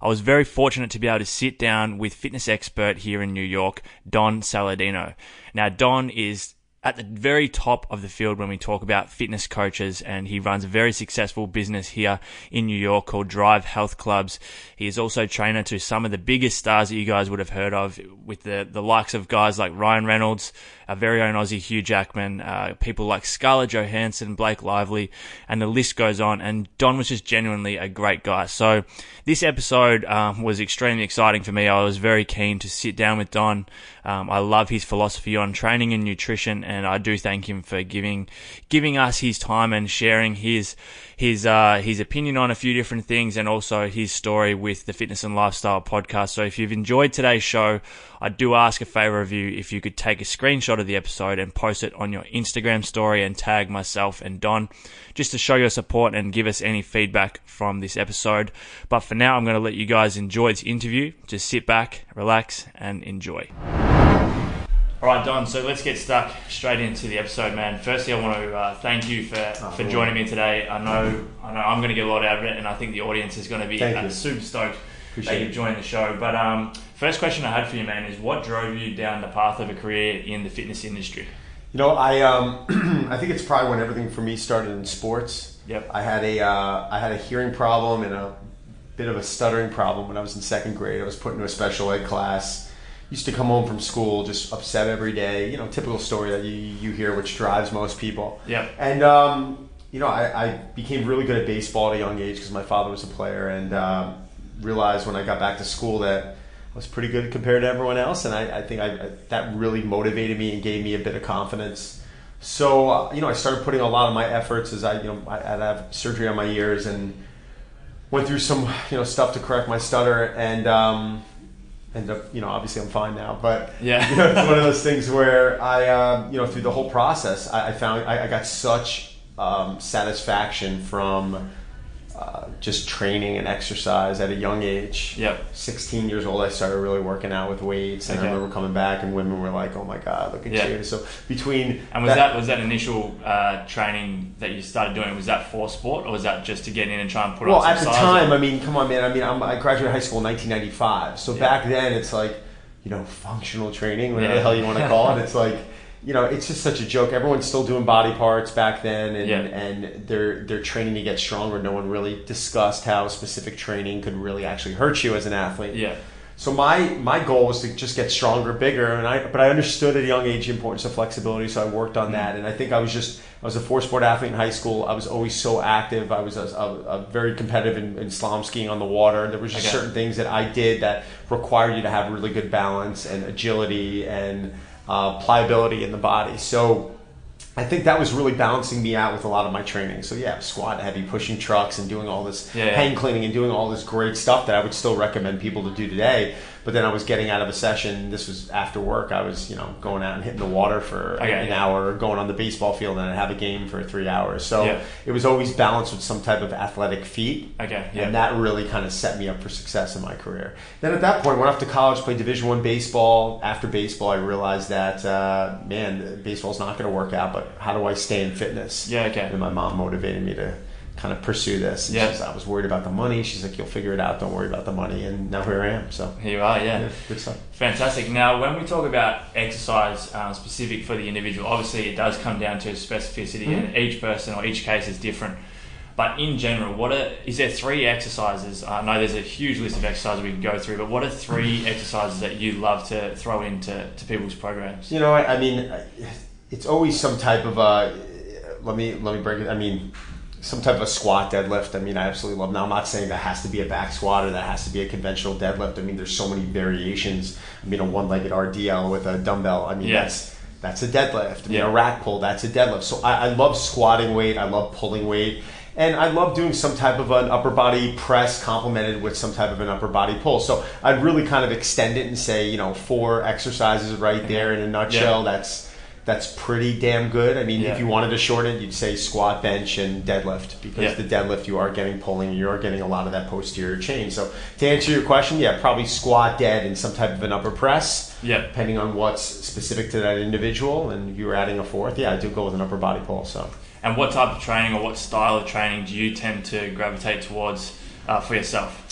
I was very fortunate to be able to sit down with fitness expert here in New York, Don Saladino. Now, Don is at the very top of the field when we talk about fitness coaches, and he runs a very successful business here in New York called Drive Health Clubs. He is also trainer to some of the biggest stars that you guys would have heard of, with the, the likes of guys like Ryan Reynolds, our very own Aussie Hugh Jackman, uh, people like Scarlett Johansson, Blake Lively, and the list goes on. And Don was just genuinely a great guy. So this episode um, was extremely exciting for me. I was very keen to sit down with Don. Um, I love his philosophy on training and nutrition, and I do thank him for giving giving us his time and sharing his his uh, his opinion on a few different things, and also his story with the Fitness and Lifestyle podcast. So if you've enjoyed today's show, I do ask a favor of you if you could take a screenshot of the episode and post it on your Instagram story and tag myself and Don just to show your support and give us any feedback from this episode. But for now, I'm going to let you guys enjoy this interview. Just sit back, relax, and enjoy. All right, Don. So let's get stuck straight into the episode, man. Firstly, I want to uh, thank you for, Oh, for cool. joining me today. I know I know I'm going to get a lot out of it, and I think the audience is going to be uh, super stoked that you've joined the show. But um, first question I had for you, man, is what drove you down the path of a career in the fitness industry? You know, I um, I think it's probably when everything for me started in sports. Yep. I had a uh, I had a hearing problem and a bit of a stuttering problem when I was in second grade. I was put into a special ed class. Used to come home from school just upset every day. You know, typical story that you you hear, which drives most people. Yeah. And um, you know, I, I became really good at baseball at a young age because my father was a player, and um, realized when I got back to school that I was pretty good compared to everyone else, and I, I think I, I, that really motivated me and gave me a bit of confidence. So uh, you know, I started putting a lot of my efforts as I you know I, I'd have surgery on my ears and went through some you know stuff to correct my stutter and. Um, Ended up, you know, obviously I'm fine now, but Yeah. you know, it's one of those things where I, uh, you know, through the whole process, I, I found I, I got such um, satisfaction from uh, just training and exercise at a young age. Yep. 16 years old, I started really working out with weights, and Okay. I remember coming back, and women were like, "Oh my God, look at Yeah. you!" So between And was that, was that initial uh, training that you started doing? Was that for sport, or was that just to get in and try and put well, on some at the time, I mean, come on, man. I mean, I'm, I graduated high school in 1995, so Yeah. back then it's like, you know, functional training, whatever Yeah. the hell you want to call it. It's like, you know, it's just such a joke. Everyone's still doing body parts back then, and Yeah. and they're they're training to get stronger. No one really discussed how specific training could really actually hurt you as an athlete. yeah, So my my goal was to just get stronger, bigger, and I but I understood at a young age the importance of flexibility, so I worked on that. And I think I was just I was a four sport athlete in high school. I was always so active. I was a, a, a very competitive in, in slalom skiing on the water. There was just Okay. certain things that I did that required you to have really good balance and agility and uh, pliability in the body. So. I think that was really balancing me out with a lot of my training. So yeah, squat heavy, pushing trucks, and doing all this Yeah, yeah. hang cleaning and doing all this great stuff that I would still recommend people to do today. But then I was getting out of a session. This was after work. I was, you know, going out and hitting the water for Okay, an yeah. hour, or going on the baseball field, and I'd have a game for three hours. So Yeah. it was always balanced with some type of athletic feat. okay, yeah, And that really kind of set me up for success in my career. Then at that point, went off to college, played Division One baseball. After baseball, I realized that uh, man, baseball's not going to work out. But how do I stay in fitness? yeah, okay, And my mom motivated me to kind of pursue this. And Yeah. she's, I was worried about the money. She's like, "You'll figure it out. Don't worry about the money." And now here I am. So here you are, yeah. yeah, good stuff. Fantastic. Now, when we talk about exercise um, specific for the individual, obviously it does come down to specificity, Mm-hmm. and each person or each case is different. But in general, what are is there three exercises? I know there's a huge list of exercises we can go through, but what are three exercises that you love to throw into to people's programs? You know, I, I mean, it's always some type of a. Let me let me break it. I mean, some type of a squat deadlift. I mean, I absolutely love. Now, I'm not saying that has to be a back squat or that has to be a conventional deadlift. I mean, there's so many variations. I mean, a one-legged RDL with a dumbbell. I mean, Yeah. that's that's a deadlift. I mean, Yeah. a rack pull. That's a deadlift. So I, I love squatting weight. I love pulling weight. And I love doing some type of an upper body press complemented with some type of an upper body pull. So I'd really kind of extend it and say, you know, four exercises right mm-hmm. there in a nutshell. Yeah. That's that's pretty damn good. I mean, Yeah. if you wanted to shorten it, you'd say squat, bench, and deadlift because Yeah. the deadlift you are getting pulling you are getting a lot of that posterior chain. So to answer your question, yeah, probably squat, dead, and some type of an upper press Yeah. depending on what's specific to that individual. And you were adding a fourth, yeah, I do go with an upper body pull. So And what type of training or what style of training do you tend to gravitate towards uh, for yourself?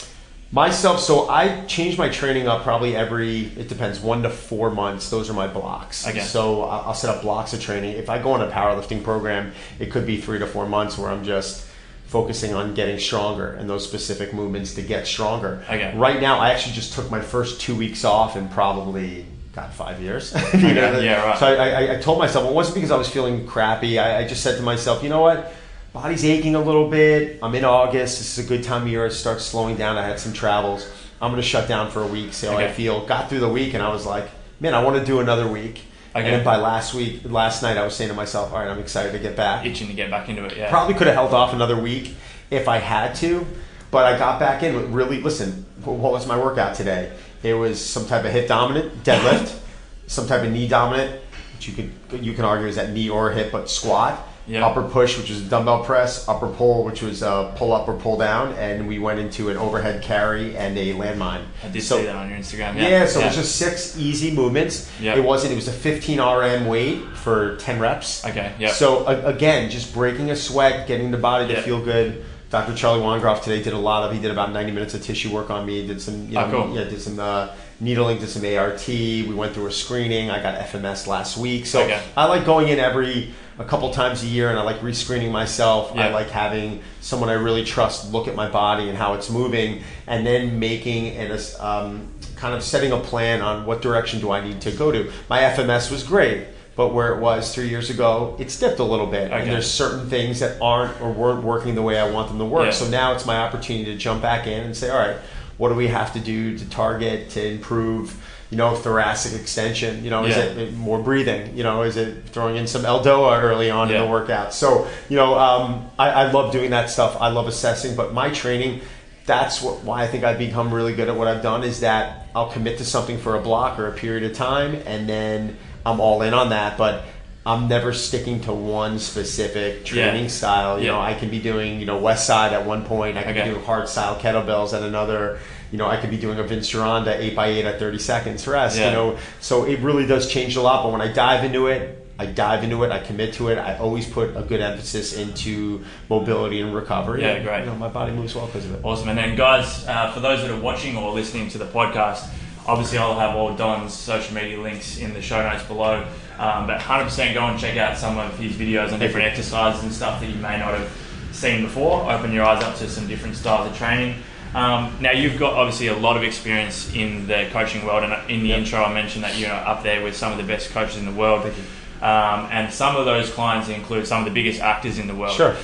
Myself, so I change my training up probably every. It depends, one to four months. Those are my blocks. Okay. So I'll set up blocks of training. If I go on a powerlifting program, it could be three to four months where I'm just focusing on getting stronger and those specific movements to get stronger. Okay. Right now, I actually just took my first two weeks off and probably. God, five years. You know, yeah, right. So I, I, I told myself it wasn't because I was feeling crappy. I, I just said to myself, you know what? Body's aching a little bit. I'm in August. This is a good time of year to start slowing down. I had some travels. I'm going to shut down for a week, see how I feel. Got through the week, and I was like, man, I want to do another week. Okay. And by last week, last night, I was saying to myself, all right, I'm excited to get back. Itching to get back into it, yeah. Probably could have held off another week if I had to, but I got back in. with Really, listen. What was my workout today? It was some type of hip dominant deadlift, some type of knee dominant, which you could you can argue is that knee or hip, but squat. Yeah. Upper push, which was a dumbbell press. Upper pull, which was uh, pull up or pull down, and we went into an overhead carry and a landmine. I did So- see that on your Instagram. yeah, Yeah, so it was just six easy movements. Yeah. It wasn't. It was a 15 RM weight for 10 reps. Okay, yeah. So a- again, just breaking a sweat, getting the body to Yeah. feel good. Dr. Charlie Weingroff today did a lot of. He did about 90 minutes of tissue work on me. Did some, you know, Oh, cool. yeah, did some uh, needling, did some ART. We went through a screening. I got FMS last week. So Okay. I like going in every a couple times a year, and I like rescreening myself. I like having someone I really trust look at my body and how it's moving, and then making and um, kind of setting a plan on what direction do I need to go to. My FMS was great, but where it was three years ago, it's dipped a little bit, Okay. and there's certain things that aren't or weren't working the way I want them to work. Yeah. So now it's my opportunity to jump back in and say, all right, what do we have to do to target to improve? You know, thoracic extension. You know, is it more breathing? You know, is it throwing in some Eldoa early on in the workout? So, you know, um, I, I love doing that stuff. I love assessing, but my training, that's what, why I think I've become really good at what I've done is that I'll commit to something for a block or a period of time, and then I'm all in on that. But I'm never sticking to one specific training Yeah. style. You Yeah. know, I can be doing, you know, West Side at one point. I can Okay. be doing hard style kettlebells at another. You know, I could be doing a Vince Gironda 8x8 at 30 seconds rest. Yeah. You know, so it really does change a lot. But when I dive into it, I dive into it. I commit to it. I always put a good emphasis into mobility and recovery. Yeah, great. You know, my body moves well because of it. Awesome. And then, guys, uh, for those that are watching or listening to the podcast, obviously I'll have all Don's social media links in the show notes below. Um, but 100% go and check out some of his videos on different exercises and stuff that you may not have seen before. Open your eyes up to some different styles of training. Um, now, you've got obviously a lot of experience in the coaching world, and in the Yep. intro, I mentioned that you're up there with some of the best coaches in the world. Thank you. Um, and some of those clients include some of the biggest actors in the world. Sure.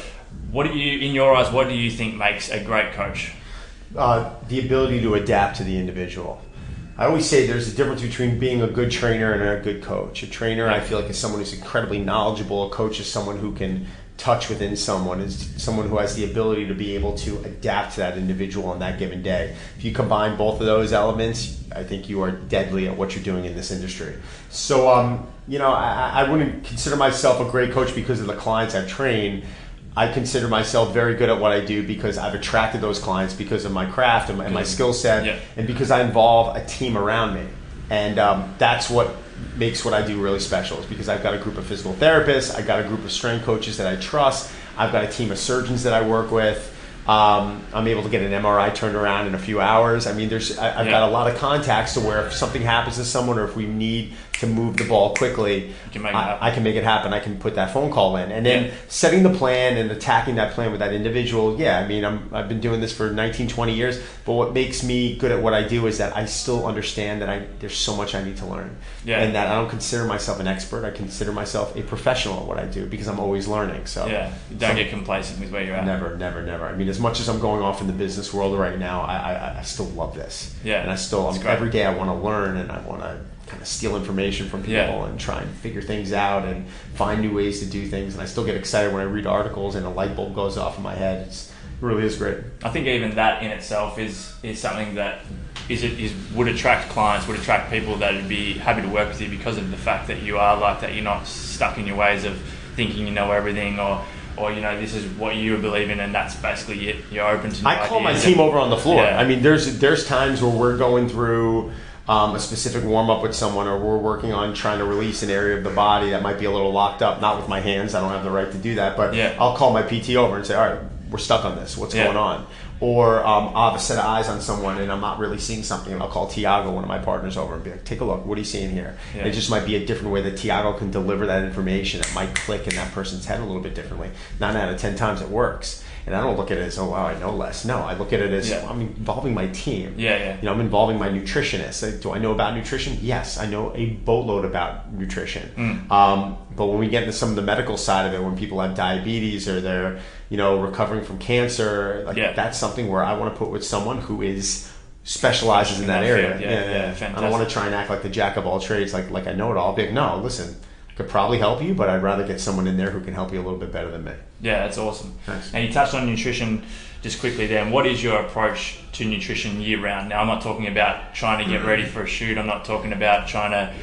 What do you, in your eyes, what do you think makes a great coach? uh, the ability to adapt to the individual. I always say there's a difference between being a good trainer and a good coach. A trainer, I feel like, is someone who's incredibly knowledgeable. A coach is someone who can touch within someone, is someone who has the ability to be able to adapt to that individual on that given day. If you combine both of those elements, I think you are deadly at what you're doing in this industry. So, um, you know, I, I wouldn't consider myself a great coach because of the clients I've trained. I consider myself very good at what I do because I've attracted those clients because of my craft and my, my skill set, Yeah. and because I involve a team around me. And um, that's what makes what I do really special. Is because I've got a group of physical therapists, I've got a group of strength coaches that I trust, I've got a team of surgeons that I work with. Um, I'm able to get an MRI turned around in a few hours. I mean, there's I, I've Yeah. got a lot of contacts to where if something happens to someone or if we need to move the ball quickly, can I. I can make it happen. I can put that phone call in, and then Yeah. setting the plan and attacking that plan with that individual. Yeah, I mean, I'm, I've been doing this for 19, 20 years, but what makes me good at what I do is that I still understand that I there's so much I need to learn, Yeah. and that I don't consider myself an expert. I consider myself a professional at what I do because I'm always learning. So Yeah, don't so- get complacent with where you're at. Never, never, never. I mean, as much as I'm going off in the business world right now, I, I, I still love this. Yeah, and I still, I'm, um, every day I want to learn and I want to kind of steal information from people Yeah. and try and figure things out and find new ways to do things. And I still get excited when I read articles and a light bulb goes off in my head. It's, it really is great. I think even that in itself is is something that is is would attract clients, would attract people that would be happy to work with you because of the fact that you are like that. You're not stuck in your ways of thinking you know everything or. Or you know this is what you believe in, and that's basically it. You're open to. I call my team over on the floor. Yeah. I mean, there's there's times where we're going through um, a specific warm up with someone, or we're working on trying to release an area of the body that might be a little locked up. Not with my hands; I don't have the right to do that. But Yeah. I'll call my PT over and say, "All right, we're stuck on this. What's Yeah. going on?" Or um, I'll have a set of eyes on someone and I'm not really seeing something, and I'll call Tiago, one of my partners, over and be like, "Take a look. What are you seeing here?" Yeah. It just might be a different way that Tiago can deliver that information that might click in that person's head a little bit differently. Nine out of ten times it works. And I don't look at it as, oh wow, I know less. No, I look at it as Yeah. I'm involving my team. Yeah, yeah. You know, I'm involving my nutritionist. Do I know about nutrition? Yes, I know a boatload about nutrition. Mm. Um, but when we get into some of the medical side of it, when people have diabetes or they're, you know, recovering from cancer, like Yeah. that's something where I want to put with someone who is specializes in that that area. field, yeah, yeah, I don't want to try and act like the jack of all trades, like like I know it all. Be like, no, listen, could probably help you, but I'd rather get someone in there who can help you a little bit better than me. Yeah, that's awesome. Thanks. And you touched on nutrition just quickly there. And what is your approach to nutrition year round? Now, I'm not talking about trying to get ready for a shoot. I'm not talking about trying to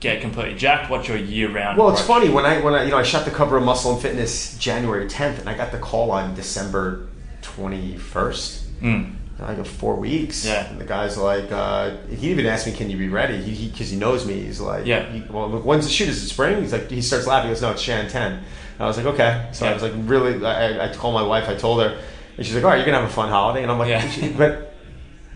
get completely jacked. What's your year round? Well, it's funny when I when I you know I shot the cover of Muscle and Fitness January 10th, and I got the call on December 21st. Mm. I go four weeks. Yeah. And the guy's like, uh, he even asked me, "Can you be ready?" He because he, knows me. He's like, Yeah. he- well, look, when's the shoot? Is it spring? He's like, he starts laughing. He goes, "No, it's Jan 10." And I was like, "Okay." So Yeah. I was like, really. I, I told my wife. I told her, and she's like, "All right, you're gonna have a fun holiday." And I'm like, Yeah. "But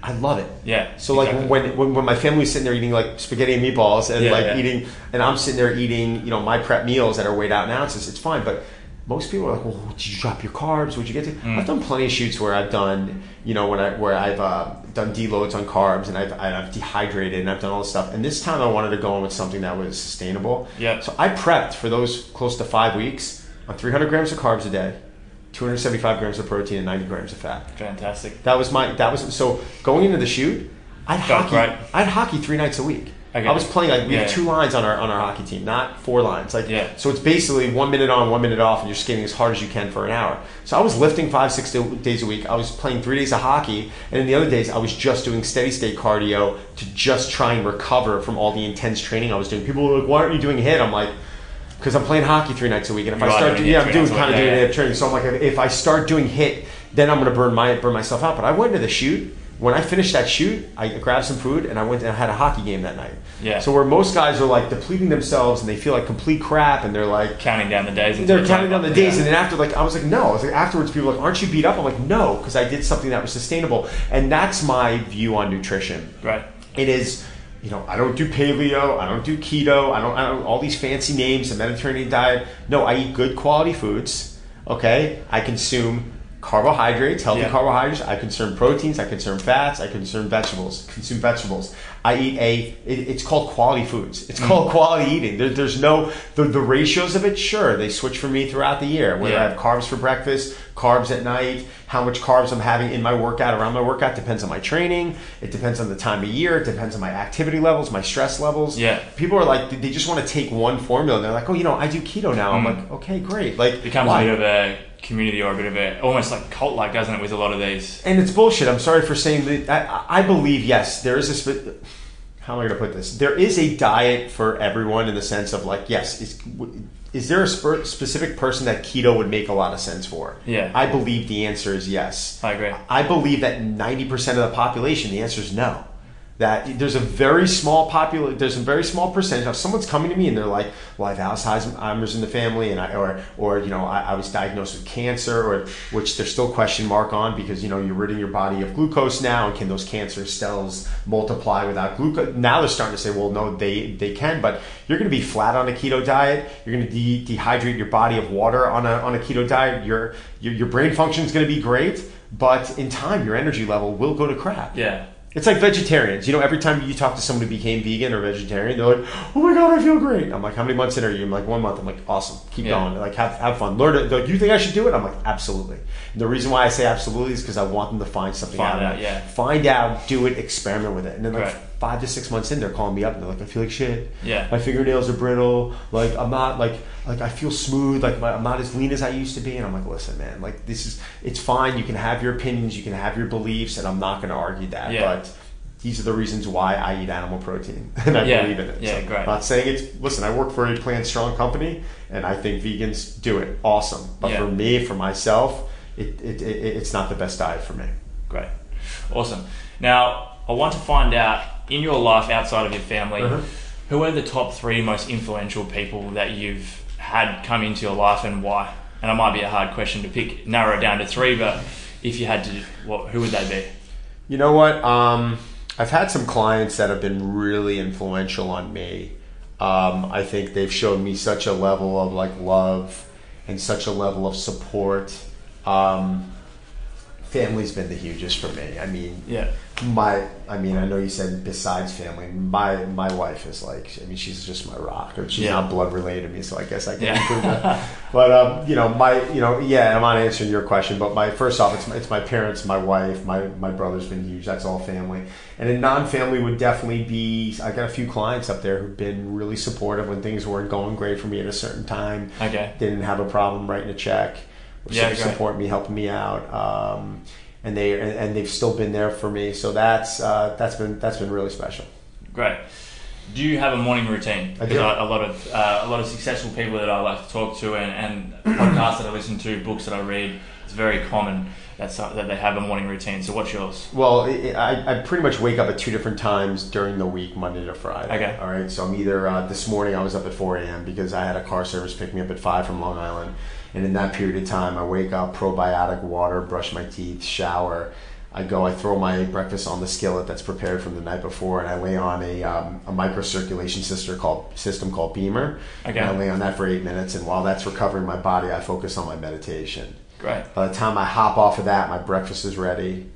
I love it." Yeah. So like exactly. when, when when my family's sitting there eating like spaghetti and meatballs and Yeah, like yeah. eating, and I'm sitting there eating, you know, my prep meals that are weighed out in ounces, it's fine. But most people are like, "Well, did you drop your carbs? What'd you get to?" Mm. I've done plenty of shoots where I've done, you know, when I where I've uh, done deloads on carbs and I've I've dehydrated and I've done all this stuff. And this time I wanted to go in with something that was sustainable. Yeah. So I prepped for those close to five weeks on 300 grams of carbs a day, 275 grams of protein, and 90 grams of fat. fantastic. That was my that was so going into the shoot. I'd hockey. great. I'd hockey three nights a week. Okay. I was playing like we Yeah. have two lines on our on our hockey team, not four lines. Like Yeah. so, it's basically one minute on, one minute off, and you're skating as hard as you can for an hour. So I was lifting five, six days a week. I was playing three days of hockey, and then the other days I was just doing steady state cardio to just try and recover from all the intense training I was doing. People were like, "Why aren't you doing HIIT?" I'm like. Because I'm playing hockey three nights a week, and if You I start, doing yeah, I'm doing kind of doing HIIT training. So I'm like, if I start doing HIIT, then I'm going to burn my burn myself out. But I went to the shoot. When I finished that shoot, I grabbed some food and I went and I had a hockey game that night. Yeah. So where most guys are like depleting themselves and they feel like complete crap and they're like Counting down the days. they're counting down the days, Yeah. and then after, like, I was like, no. I was like, afterwards, people were like, aren't you beat up? I'm like, no, because I did something that was sustainable, and that's my view on nutrition. Right. It is, you know, I don't do paleo, I don't do keto, I don't, I don't all these fancy names, the Mediterranean diet. No, I eat good quality foods. Okay, I consume carbohydrates, healthy Yeah. carbohydrates. I consume proteins. I consume fats. I consume vegetables. Consume vegetables. I eat a. It, it's called quality foods. It's mm. called quality eating. There, there's no the, the ratios of it. Sure, they switch for me throughout the year. Whether Yeah. I have carbs for breakfast, carbs at night, how much carbs I'm having in my workout around my workout depends on my training. It depends on the time of year. It depends on my activity levels, my stress levels. Yeah. People are like they just want to take one formula. and They're like, oh, you know, I do keto now. I'm mm. like, okay, great. Like It becomes why? a bit of a community or a bit of a almost like cult like, doesn't it, with a lot of these? and it's bullshit. I'm sorry for saying that. I, I believe yes, there is a. Spe- how am I going to put this? There is a diet for everyone in the sense of like, yes, is, is there a spe- specific person that keto would make a lot of sense for? Yeah. I believe the answer is yes. I agree. I believe that 90% of the population, the answer is no. That there's a very small popul there's a very small percentage. If someone's coming to me and they're like, "Well, I have Alzheimer's in the family," and I or or you know, I, I was diagnosed with cancer, or which there's still question mark on because you know you're ridding your body of glucose now, and can those cancer cells multiply without glucose? Now they're starting to say, "Well, no, they they can," but you're going to be flat on a keto diet. You're going to de- dehydrate your body of water on a on a keto diet. Your your, your brain function is going to be great, but in time, your energy level will go to crap. Yeah. It's like vegetarians. You know, every time you talk to someone who became vegan or vegetarian, they're like, "Oh my god, I feel great." I'm like, "How many months in are you?" I'm like, "One month." I'm like, "Awesome, keep Yeah. going. Like, have have fun. Learn it." They're like, "You think I should do it?" I'm like, "Absolutely." And the reason why I say absolutely is because I want them to find something Find out. of out, it. yeah. Find out, do it, experiment with it, and then like Right. Five to six months in, they're calling me up and they're like, I feel like shit. Yeah. My fingernails are brittle. Like I'm not like like I feel smooth. Like my, I'm not as lean as I used to be. And I'm like, listen, man, like this is it's fine. You can have your opinions, you can have your beliefs, and I'm not going to argue that. Yeah. But these are the reasons why I eat animal protein and I Yeah. believe in it. Yeah, So, great. I'm not saying it's listen. I work for a plant strong company, and I think vegans do it awesome. But Yeah. for me, for myself, it, it, it it's not the best diet for me. Great. Awesome. Now, I want to find out in your life outside of your family, Uh-huh. who are the top three most influential people that you've had come into your life and why? And it might be a hard question to pick, narrow it down to three, but if you had to, what, who would they be? You know what? Um, I've had some clients that have been really influential on me. Um, I think they've shown me such a level of like love and such a level of support. Um, family's been the hugest for me. I mean, Yeah. my I mean I know you said besides family my my wife is like I mean she's just my rock or she's Yeah. not blood related to me so I guess I can include that but um, you know my you know yeah I'm not answering your question but my first off it's my, it's my parents my wife my my brother's been huge that's all family and a non-family would definitely be I got a few clients up there who've been really supportive when things weren't going great for me at a certain time Okay. didn't have a problem writing a check Yeah, support me helping me out um, and they and, and they've still been there for me so that's uh, that's been that's been really special Great. Do you have a morning routine? I Because do. a lot of uh, a lot of successful people that I like to talk to and, and podcasts that I listen to, books that I read, it's very common that that they have a morning routine. So what's yours? well I, I pretty much wake up at two different times during the week monday to friday Okay. all right so i'm either uh, this morning i was up at 4 a.m because i had a car service pick me up at 5 from long island and in that period of time i wake up probiotic water brush my teeth shower I go, I throw my breakfast on the skillet that's prepared from the night before, and I lay on a, um, a microcirculation system called, system called BEMER. Okay. And I lay on that for eight minutes, and while that's recovering my body, I focus on my meditation. Great. By the time I hop off of that, my breakfast is ready.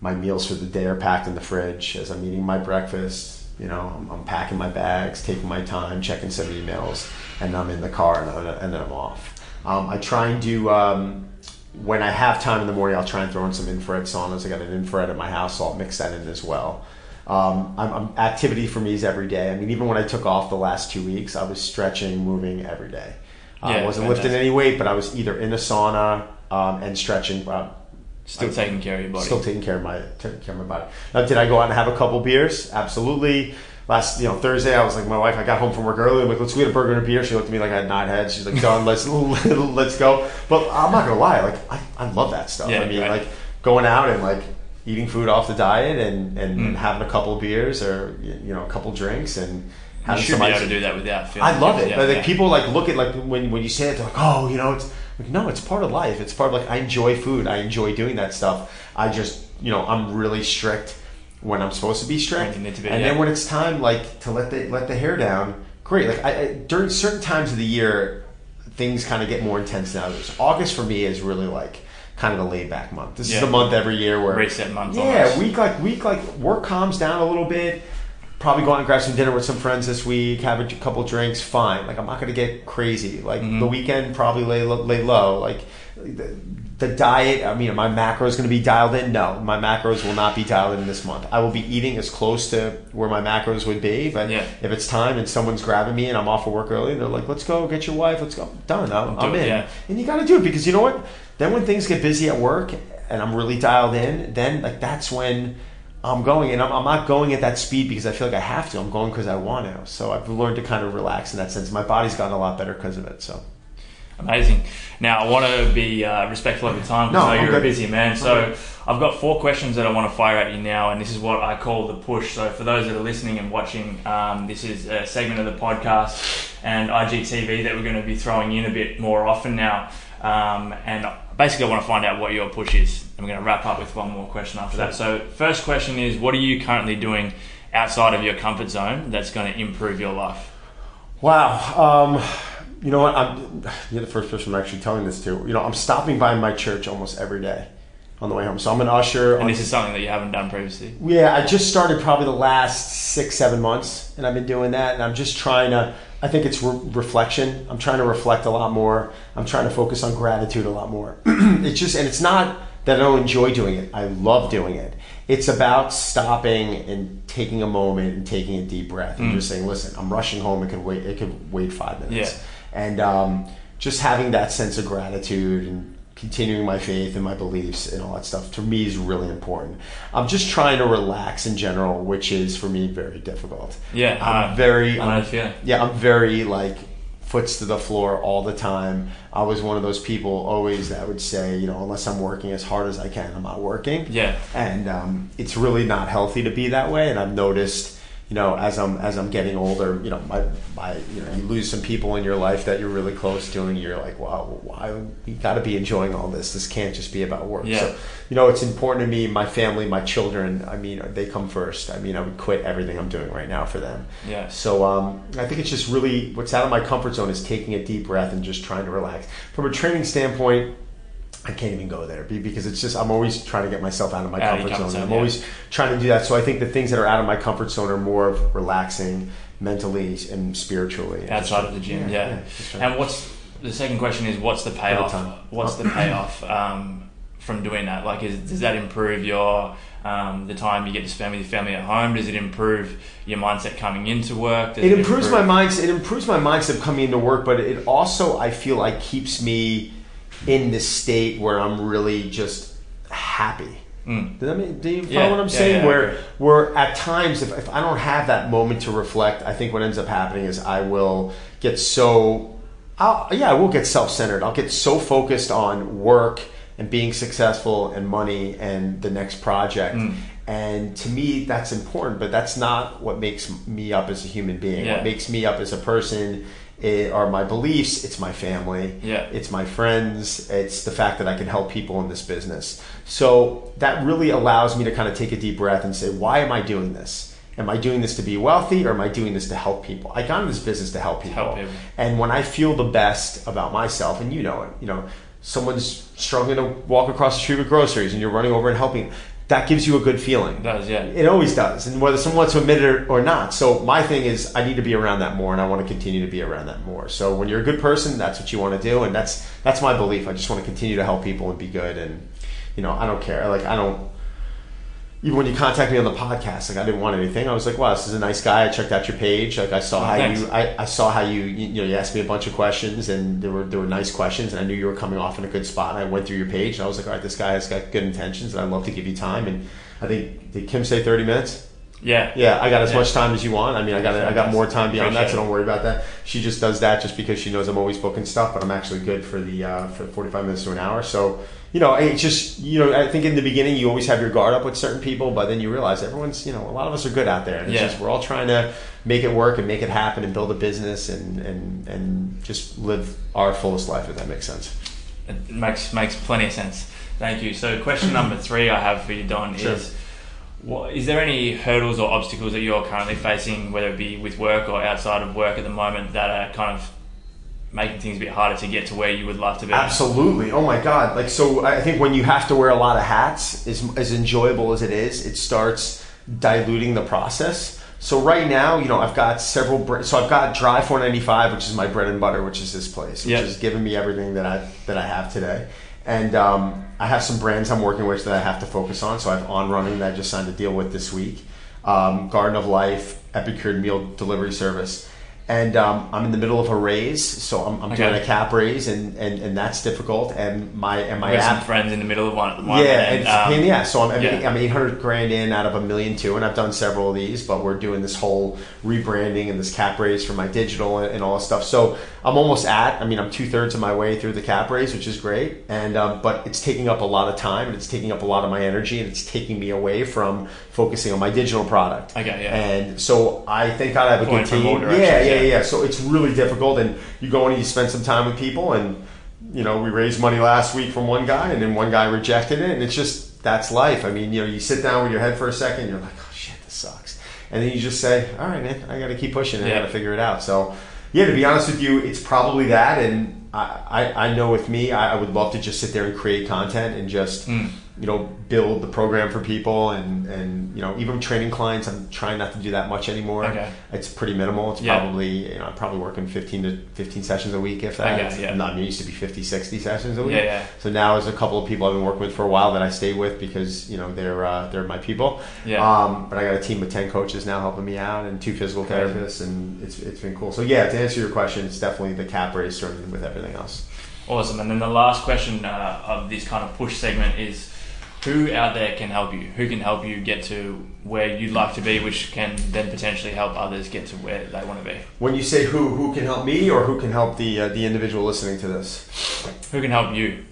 My meals for the day are packed in the fridge. As I'm eating my breakfast, you know, I'm, I'm packing my bags, taking my time, checking some emails, and I'm in the car and, I- and then I'm off. Um, I try and do, um, when I have time in the morning, I'll try and throw in some infrared saunas. I got an infrared at my house, so I'll mix that in as well. Um, I'm, I'm, activity for me is every day. I mean, even when I took off the last two weeks, I was stretching, moving every day. Uh, Yeah, I wasn't lifting any weight, but I was either in a sauna um, and stretching. Uh, Still I- taking care of your body. Still taking care of my taking care of my body. Now, did I go out and have a couple beers? Absolutely. Last you know Thursday, I was like my wife. I got home from work early. I'm like, let's go get a burger and a beer. She looked at me like I had nine heads. She's like, done. Let's let's go. But I'm not gonna lie. Like I, I love that stuff. Yeah, I mean, right. like going out and like eating food off the diet and and Mm. having a couple of beers or you know a couple drinks and you should be able to do that without feeling. I love it. Yeah, But, like yeah. people like look at like when when you say it, they're like, oh, you know, it's like no, it's part of life. It's part of like I enjoy food. I enjoy doing that stuff. I just you know I'm really strict when I'm supposed to be strict, When you need to be, and yeah. then when it's time like to let the let the hair down, great. Like I, I during certain times of the year, things kind of get more intense than others. August for me is really like kind of a laid back month. This Yeah. is the month every year where Reset month Yeah, almost. week like week like work calms down a little bit. Probably go out and grab some dinner with some friends this week. Have a couple drinks. Fine. Like I'm not gonna get crazy. Like Mhm. the weekend probably lay lay low. Like the, the diet. I mean, my macros gonna be dialed in. No, my macros will not be dialed in this month. I will be eating as close to where my macros would be. But Yeah. if it's time and someone's grabbing me and I'm off of work early, they're like, "Let's go get your wife. Let's go." Done. I'm, I'm it, in. yeah. And you got to do it because you know what? Then when things get busy at work and I'm really dialed in, then like that's when I'm going, and I'm, I'm not going at that speed because I feel like I have to. I'm going because I want to. So I've learned to kind of relax in that sense. My body's gotten a lot better because of it. So Amazing. Now, I want to be uh, respectful of your time because No, I know you're a busy man. So, I've got four questions that I want to fire at you now, and this is what I call the push. So, for those that are listening and watching, um, this is a segment of the podcast and IGTV that we're going to be throwing in a bit more often now. Um, and basically, I want to find out what your push is. And we're going to wrap up with one more question after that. So, first question is What are you currently doing outside of your comfort zone that's going to improve your life? wow, um, you know what? I'm you're the first person I'm actually telling this to. You know, I'm stopping by my church almost every day on the way home. So I'm an usher. And this is something that you haven't done previously. Yeah, I just started probably the last six, seven months, and I've been doing that. And I'm just trying to. I think it's re- reflection. I'm trying to reflect a lot more. I'm trying to focus on gratitude a lot more. it's just, and it's not that I don't enjoy doing it. I love doing it. it's about stopping and taking a moment and taking a deep breath and mm. just saying, "Listen, I'm rushing home. It could wait. It could wait five minutes." Yeah. And um, just having that sense of gratitude and continuing my faith and my beliefs and all that stuff to me is really important. I'm just trying to relax in general, which is for me very difficult. Yeah, I'm uh, very. I I'm- yeah, I'm very like foots to the floor all the time. I was one of those people always that would say, you know, unless I'm working as hard as I can, I'm not working. Yeah. And um, it's really not healthy to be that way. And I've noticed, you know, as I'm as I'm getting older, you know, my, my you know, you lose some people in your life that you're really close to, and you're like, wow, why you got to be enjoying all this. This can't just be about work. Yeah. So, you know, it's important to me, my family, my children. I mean, they come first. I mean, I would quit everything I'm doing right now for them. Yeah. So um, I think it's just really what's out of my comfort zone is taking a deep breath and just trying to relax. From a training standpoint, I can't even go there because it's just I'm always trying to get myself out of my Out of comfort comfort zone. zone, I'm yeah. always trying to do that. So I think the things that are out of my comfort zone are more of relaxing mentally and spiritually. outside of the gym. Yeah. just trying- and what's the second question is what's the payoff? What's the payoff um, from doing that? Like, is, does that improve your um, the time you get to spend with your family at home? Does it improve your mindset coming into work? Does it improves my mindset. It improves my mindset coming into work, but it also I feel like keeps me in this state where I'm really just happy. Mm. Does that mean, do you follow Yeah, what I'm yeah, saying? yeah, where where at times if, if I don't have that moment to reflect, I think what ends up happening is I will get so I'll, yeah, I will get self-centered. I'll get so focused on work and being successful and money and the next project. Mm. And to me, that's important, but that's not what makes me up as a human being. What makes me up as a person i- are my beliefs. It's my family. Yeah. It's my friends. It's the fact that I can help people in this business. So that really allows me to kind of take a deep breath and say, why am I doing this? Am I doing this to be wealthy or am I doing this to help people? I got in this business to help people. help people. And when I feel the best about myself, and you know it, you know, someone's struggling to walk across the street with groceries and you're running over and helping, that gives you a good feeling. It does, yeah. It always does, and whether someone wants to admit it or not. So my thing is, I need to be around that more, and I want to continue to be around that more. So when you're a good person, that's what you want to do, and that's that's my belief. I just want to continue to help people and be good, and you know, I don't care. Like I don't. Even when you contact me on the podcast, like I didn't want anything. I was like, "Wow, this is a nice guy." I checked out your page. Like I saw Oh, how thanks. you, I, I saw how you, you, you know, you asked me a bunch of questions, and there were there were nice questions, and I knew you were coming off in a good spot. And I went through your page, and I was like, "All right, this guy has got good intentions, and I'd love to give you time." And I think did Kim say thirty minutes? Yeah. Yeah, I got as Yeah. much time as you want. I mean, I got I got more time beyond that, so don't worry about that. She just does that just because she knows I'm always booking stuff, but I'm actually good for the uh, for 45 minutes to an hour. So you know, it's just you know, I think in the beginning you always have your guard up with certain people, but then you realize everyone's you know a lot of us are good out there, and it's Yeah. just we're all trying to make it work and make it happen and build a business and and and just live our fullest life. If that makes sense. It makes makes plenty of sense. Thank you. So, question number three I have for you, Don, Sure. is what, is there any hurdles or obstacles that you're currently facing, whether it be with work or outside of work at the moment, that are kind of making things a bit harder to get to where you would love to be? Absolutely. Oh my God. Like, so I think when you have to wear a lot of hats, as, as enjoyable as it is, it starts diluting the process. So right now, you know, I've got several. Br- so I've got Drive 495, which is my bread and butter, which is this place, which Yeah. has given me everything that I that I have today. And um, I have some brands I'm working with that I have to focus on. So I have On Running that I just signed a deal with this week, um, Garden of Life, Epicure Meal Delivery Service. And um, I'm in the middle of a raise, so I'm, I'm Okay. doing a cap raise, and, and, and that's difficult. And my and my app, friends in the middle of one at the yeah, and, it's um, a pain in the ass. So I'm, I'm, yeah. I'm 800 grand in out of a million two, and I've done several of these, but we're doing this whole rebranding and this cap raise for my digital and, and all this stuff. So I'm almost at. I mean, I'm two thirds of my way through the cap raise, which is great. And um, but it's taking up a lot of time, and it's taking up a lot of my energy, and it's taking me away from focusing on my digital product. Okay, yeah. And so I think I have a good team. Yeah, directions, yeah, yeah. yeah. So it's really difficult, and you go and you spend some time with people, and you know we raised money last week from one guy, and then one guy rejected it, and it's just that's life. I mean, you know, you sit down with your head for a second, you're like, oh shit, this sucks, and then you just say, all right, man, I got to keep pushing, and I got to figure it out. So yeah, to be honest with you, it's probably that, and I I, I know with me, I, I would love to just sit there and create content and just Mm. You know, build the program for people and, and, you know, even training clients, I'm trying not to do that much anymore. Okay. It's pretty minimal. It's Yeah. probably, you know, I'm probably working 15 to 15 sessions a week if that. Yeah. Not, it used to be 50, 60 sessions a week. Yeah, yeah. So now there's a couple of people I've been working with for a while that I stay with because, you know, they're, uh, they're my people. Yeah. Um, but I got a team of 10 coaches now helping me out and two physical therapists and it's, it's been cool. So yeah, to answer your question, it's definitely the cap racer and with everything else. Awesome. And then the last question uh, of this kind of push segment is who out there can help you? Who can help you get to where you'd like to be, which can then potentially help others get to where they want to be? When you say who, who can help me or who can help the, uh, the individual listening to this? Who can help you?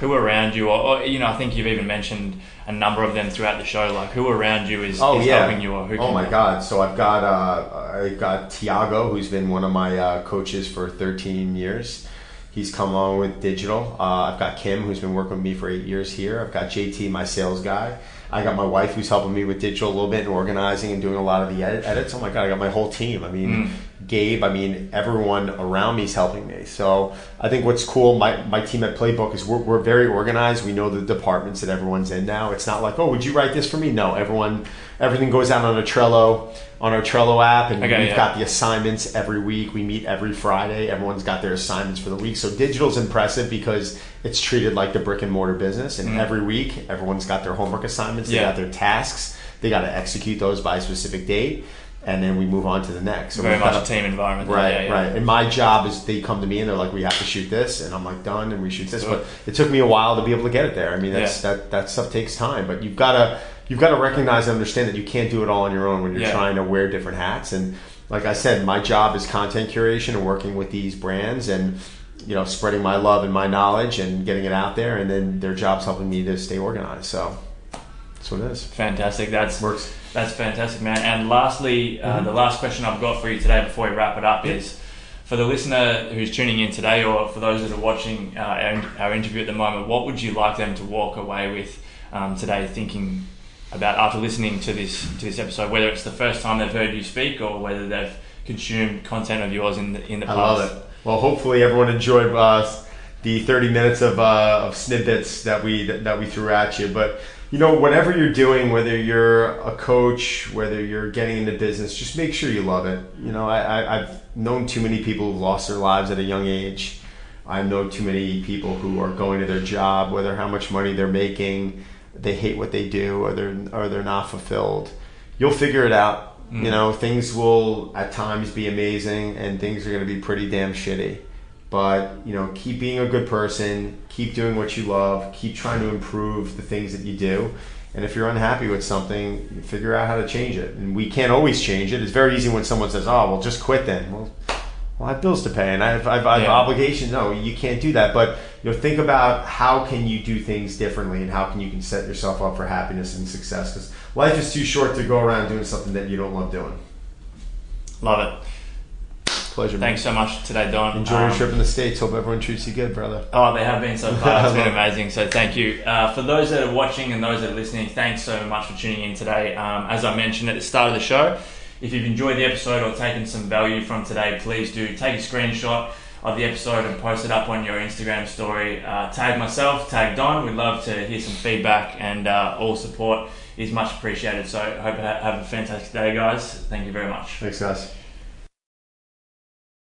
Who around you, or, or you know, I think you've even mentioned a number of them throughout the show. Like who around you is, Oh is yeah. helping you, or who? Oh my God! So I've got uh, I've got Tiago, who's been one of my uh, coaches for 13 years. He's come along with digital. Uh, I've got Kim, who's been working with me for eight years here. I've got JT, my sales guy. I got my wife, who's helping me with digital a little bit and organizing and doing a lot of the edit- edits. Oh my God! I got my whole team. I mean, Gabe. I mean, everyone around me is helping me. So I think what's cool, my, my team at Playbook is we're, we're very organized. We know the departments that everyone's in now. It's not like, oh, would you write this for me? No, everyone, everything goes out on a Trello, on our Trello app, and Okay, we've yeah. got the assignments every week. We meet every Friday. Everyone's got their assignments for the week. So digital's impressive because it's treated like the brick and mortar business. And every week, everyone's got their homework assignments. They Mm. Yeah. got their tasks. They got to execute those by a specific date. And then we move on to the next. So very much a team environment. Right, Yeah, yeah. right. And my job is they come to me and they're like, we have to shoot this, and I'm like, done, and we shoot this. Sure. But it took me a while to be able to get it there. I mean, that's Yeah. that that stuff takes time, but you've got to you've got to recognize and understand that you can't do it all on your own when you're trying to wear different hats. And like I said, my job is content curation and working with these brands and you know spreading my love and my knowledge and getting it out there. And then their job's helping me to stay organized. So that's what it is. Fantastic. That's Works. That's fantastic, man. And lastly, uh, Mm-hmm. the last question I've got for you today before we wrap it up is for the listener who's tuning in today, or for those that are watching uh, our, our interview at the moment, what would you like them to walk away with um, today, thinking about after listening to this to this episode, whether it's the first time they've heard you speak or whether they've consumed content of yours in the in the past. I love it. Well, hopefully everyone enjoyed uh, the 30 minutes of, uh, of snippets that we that, that we threw at you. But you know, whatever you're doing, whether you're a coach, whether you're getting into business, just make sure you love it. You know, I, I, I've known too many people who've lost their lives at a young age. I know too many people who are going to their job, whether how much money they're making, they hate what they do, or they're or they're not fulfilled. You'll figure it out. You mm. know, things will at times be amazing, and things are going to be pretty damn shitty. But you know, keep being a good person, keep doing what you love, keep trying to improve the things that you do. And if you're unhappy with something, figure out how to change it. And we can't always change it. It's very easy when someone says, "Oh, well, just quit then." Well, well, I have bills to pay and I have, I have, I have Yeah. obligations. No, you can't do that. But you know, think about how can you do things differently and how can you can set yourself up for happiness and success. Because life is too short to go around doing something that you don't love doing. Love it. Pleasure. man. Thanks so much today, Don. Enjoy your Um, trip in the states. Hope everyone treats you good, brother. Oh, they have been so far. It's been amazing. So thank you. Uh, for those that are watching and those that are listening, thanks so much for tuning in today. Um, as I mentioned at the start of the show, if you've enjoyed the episode or taken some value from today, please do take a screenshot of the episode and post it up on your Instagram story. Uh, tag myself, tag Don. We'd love to hear some feedback and uh, all support is much appreciated. So hope you have a fantastic day, guys. Thank you very much. Thanks, guys.